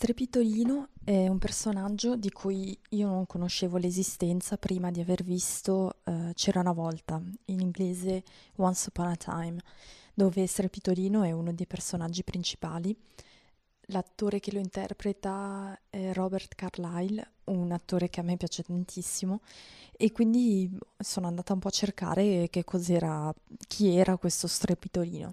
Strepitolino è un personaggio di cui io non conoscevo l'esistenza prima di aver visto uh, C'era una volta, in inglese Once Upon a Time, dove Strepitolino è uno dei personaggi principali. L'attore che lo interpreta è Robert Carlyle, un attore che a me piace tantissimo e quindi sono andata un po' a cercare che cos'era, chi era questo Strepitolino.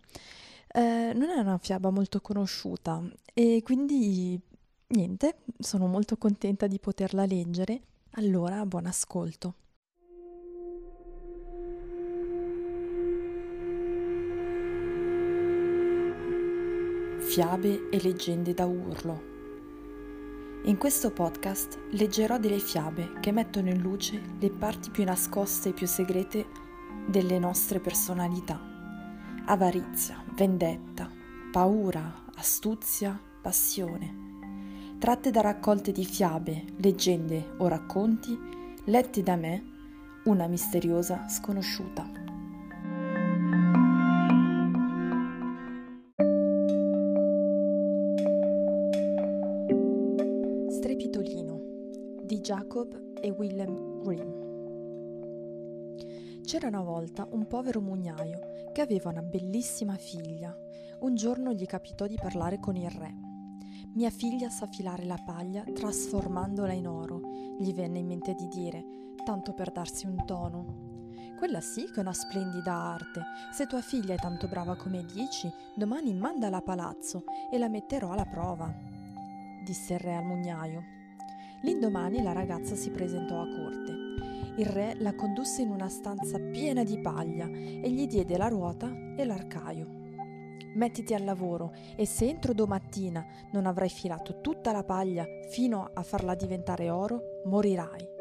Eh, non è una fiaba molto conosciuta e quindi niente, sono molto contenta di poterla leggere. Allora, buon ascolto. Fiabe e leggende da urlo. In questo podcast leggerò delle fiabe che mettono in luce le parti più nascoste e più segrete delle nostre personalità avarizia, vendetta, paura, astuzia, passione, tratte da raccolte di fiabe, leggende o racconti letti da me, una misteriosa sconosciuta. Strepitolino di Jacob e Willem Grimm c'era una volta un povero mugnaio che aveva una bellissima figlia. Un giorno gli capitò di parlare con il re. Mia figlia sa filare la paglia trasformandola in oro, gli venne in mente di dire, tanto per darsi un tono. Quella sì che è una splendida arte. Se tua figlia è tanto brava come dici, domani mandala a palazzo e la metterò alla prova, disse il re al mugnaio. L'indomani la ragazza si presentò a corte il re la condusse in una stanza piena di paglia e gli diede la ruota e l'arcaio. Mettiti al lavoro e se entro domattina non avrai filato tutta la paglia fino a farla diventare oro, morirai.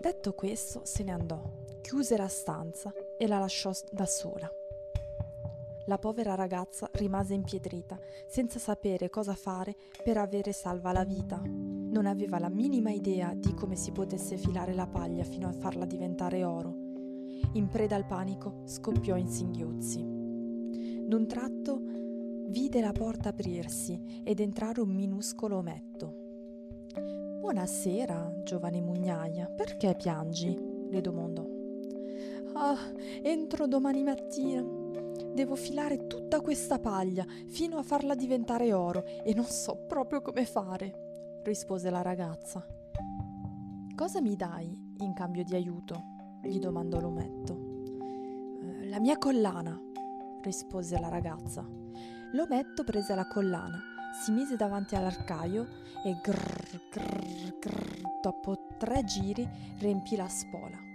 Detto questo, se ne andò, chiuse la stanza e la lasciò da sola. La povera ragazza rimase impietrita, senza sapere cosa fare per avere salva la vita. Non aveva la minima idea di come si potesse filare la paglia fino a farla diventare oro. In preda al panico, scoppiò in singhiozzi. D'un tratto vide la porta aprirsi ed entrare un minuscolo ometto. Buonasera, giovane mugnaia, perché piangi? le domandò. Ah, entro domani mattina, Devo filare tutta questa paglia fino a farla diventare oro e non so proprio come fare, rispose la ragazza. Cosa mi dai in cambio di aiuto? gli domandò l'ometto. La mia collana, rispose la ragazza. L'ometto prese la collana, si mise davanti all'arcaio e grrr, grrr, grrr, dopo tre giri riempì la spola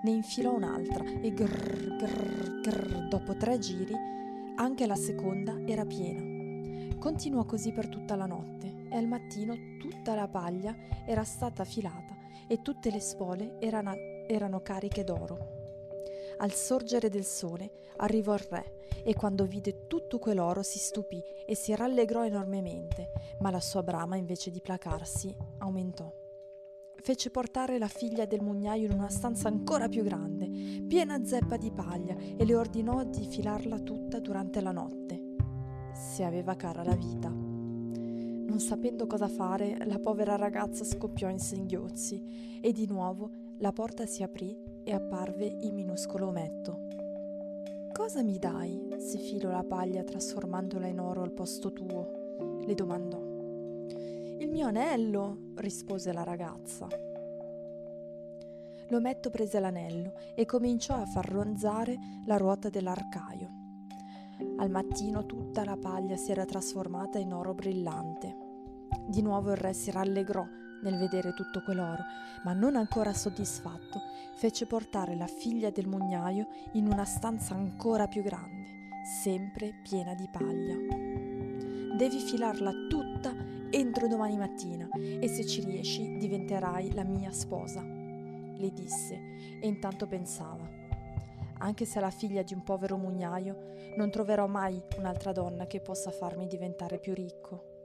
ne infilò un'altra e grrr, grrr, grrr, dopo tre giri anche la seconda era piena. Continuò così per tutta la notte e al mattino tutta la paglia era stata filata e tutte le spole erano, erano cariche d'oro. Al sorgere del sole arrivò il re e quando vide tutto quell'oro si stupì e si rallegrò enormemente, ma la sua brama invece di placarsi aumentò fece portare la figlia del mugnaio in una stanza ancora più grande, piena zeppa di paglia, e le ordinò di filarla tutta durante la notte, se aveva cara la vita. Non sapendo cosa fare, la povera ragazza scoppiò in singhiozzi e di nuovo la porta si aprì e apparve il minuscolo ometto. Cosa mi dai se filo la paglia trasformandola in oro al posto tuo? le domandò. Il mio anello, rispose la ragazza. L'ometto prese l'anello e cominciò a far ronzare la ruota dell'arcaio. Al mattino tutta la paglia si era trasformata in oro brillante. Di nuovo il re si rallegrò nel vedere tutto quell'oro, ma non ancora soddisfatto, fece portare la figlia del mugnaio in una stanza ancora più grande, sempre piena di paglia. Devi filarla tutta Entro domani mattina e se ci riesci diventerai la mia sposa, le disse e intanto pensava. Anche se la figlia di un povero mugnaio, non troverò mai un'altra donna che possa farmi diventare più ricco.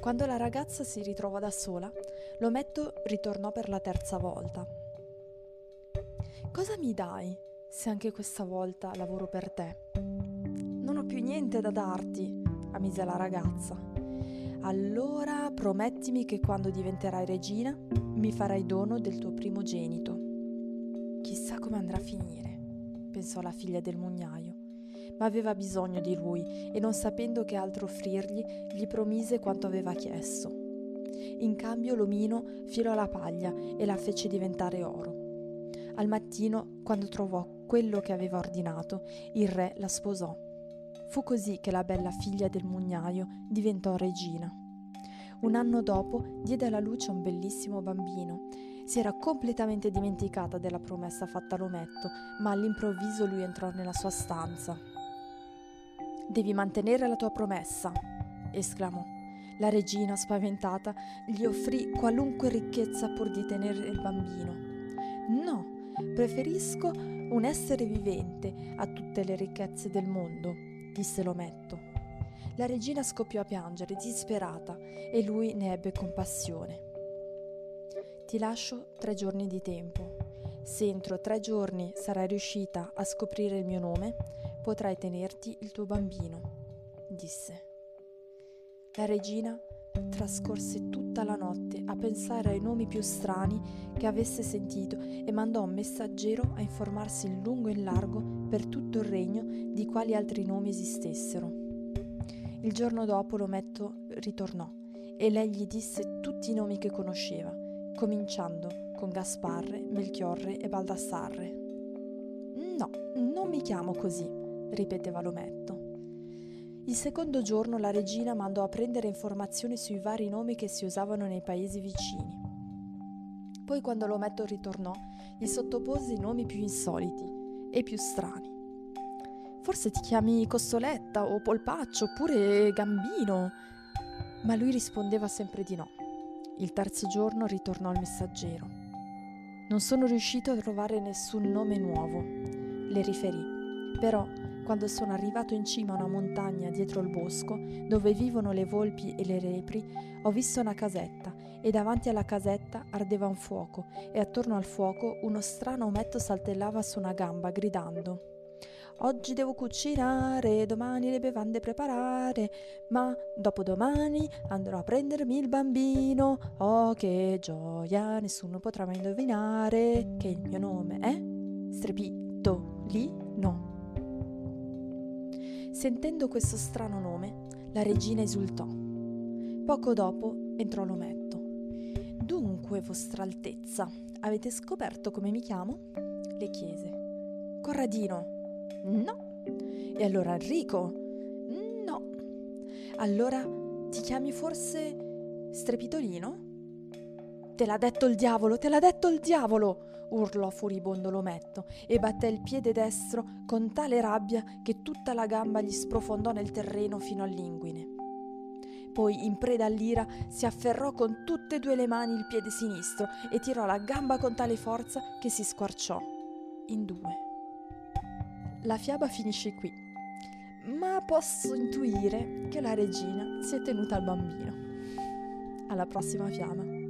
Quando la ragazza si ritrovò da sola, l'ometto ritornò per la terza volta. Cosa mi dai se anche questa volta lavoro per te? Non ho più niente da darti, ammise la ragazza Allora promettimi che quando diventerai regina mi farai dono del tuo primogenito. Chissà come andrà a finire, pensò la figlia del mugnaio, ma aveva bisogno di lui e non sapendo che altro offrirgli, gli promise quanto aveva chiesto. In cambio l'omino filò la paglia e la fece diventare oro. Al mattino, quando trovò quello che aveva ordinato, il re la sposò. Fu così che la bella figlia del mugnaio diventò regina. Un anno dopo diede alla luce un bellissimo bambino. Si era completamente dimenticata della promessa fatta all'ometto, ma all'improvviso lui entrò nella sua stanza. Devi mantenere la tua promessa, esclamò. La regina, spaventata, gli offrì qualunque ricchezza pur di tenere il bambino. No, preferisco un essere vivente a tutte le ricchezze del mondo, disse l'ometto. La regina scoppiò a piangere, disperata, e lui ne ebbe compassione. Ti lascio tre giorni di tempo. Se entro tre giorni sarai riuscita a scoprire il mio nome, potrai tenerti il tuo bambino, disse. La regina trascorse tutta la notte a pensare ai nomi più strani che avesse sentito e mandò un messaggero a informarsi in lungo e in largo per tutto il regno di quali altri nomi esistessero. Il giorno dopo l'ometto ritornò e lei gli disse tutti i nomi che conosceva, cominciando con Gasparre, Melchiorre e Baldassarre. No, non mi chiamo così, ripeteva l'ometto. Il secondo giorno la regina mandò a prendere informazioni sui vari nomi che si usavano nei paesi vicini. Poi quando l'ometto ritornò, gli sottopose i nomi più insoliti e più strani. Forse ti chiami Costoletta o Polpaccio oppure Gambino. Ma lui rispondeva sempre di no. Il terzo giorno ritornò il messaggero. Non sono riuscito a trovare nessun nome nuovo, le riferì. Però quando sono arrivato in cima a una montagna dietro il bosco, dove vivono le volpi e le repri, ho visto una casetta e davanti alla casetta ardeva un fuoco e attorno al fuoco uno strano ometto saltellava su una gamba gridando Oggi devo cucinare, domani le bevande preparare, ma dopodomani andrò a prendermi il bambino. Oh che gioia, nessuno potrà mai indovinare che il mio nome è Strepitolino. Sentendo questo strano nome, la regina esultò. Poco dopo entrò l'ometto. Dunque, Vostra Altezza, avete scoperto come mi chiamo? le chiese. Corradino. No. E allora Enrico? No. Allora ti chiami forse Strepitolino? Te l'ha detto il diavolo, te l'ha detto il diavolo! urlò furibondo l'ometto e batté il piede destro con tale rabbia che tutta la gamba gli sprofondò nel terreno fino all'inguine. Poi, in preda all'ira, si afferrò con tutte e due le mani il piede sinistro e tirò la gamba con tale forza che si squarciò in due. La fiaba finisce qui, ma posso intuire che la regina si è tenuta al bambino. Alla prossima fiaba.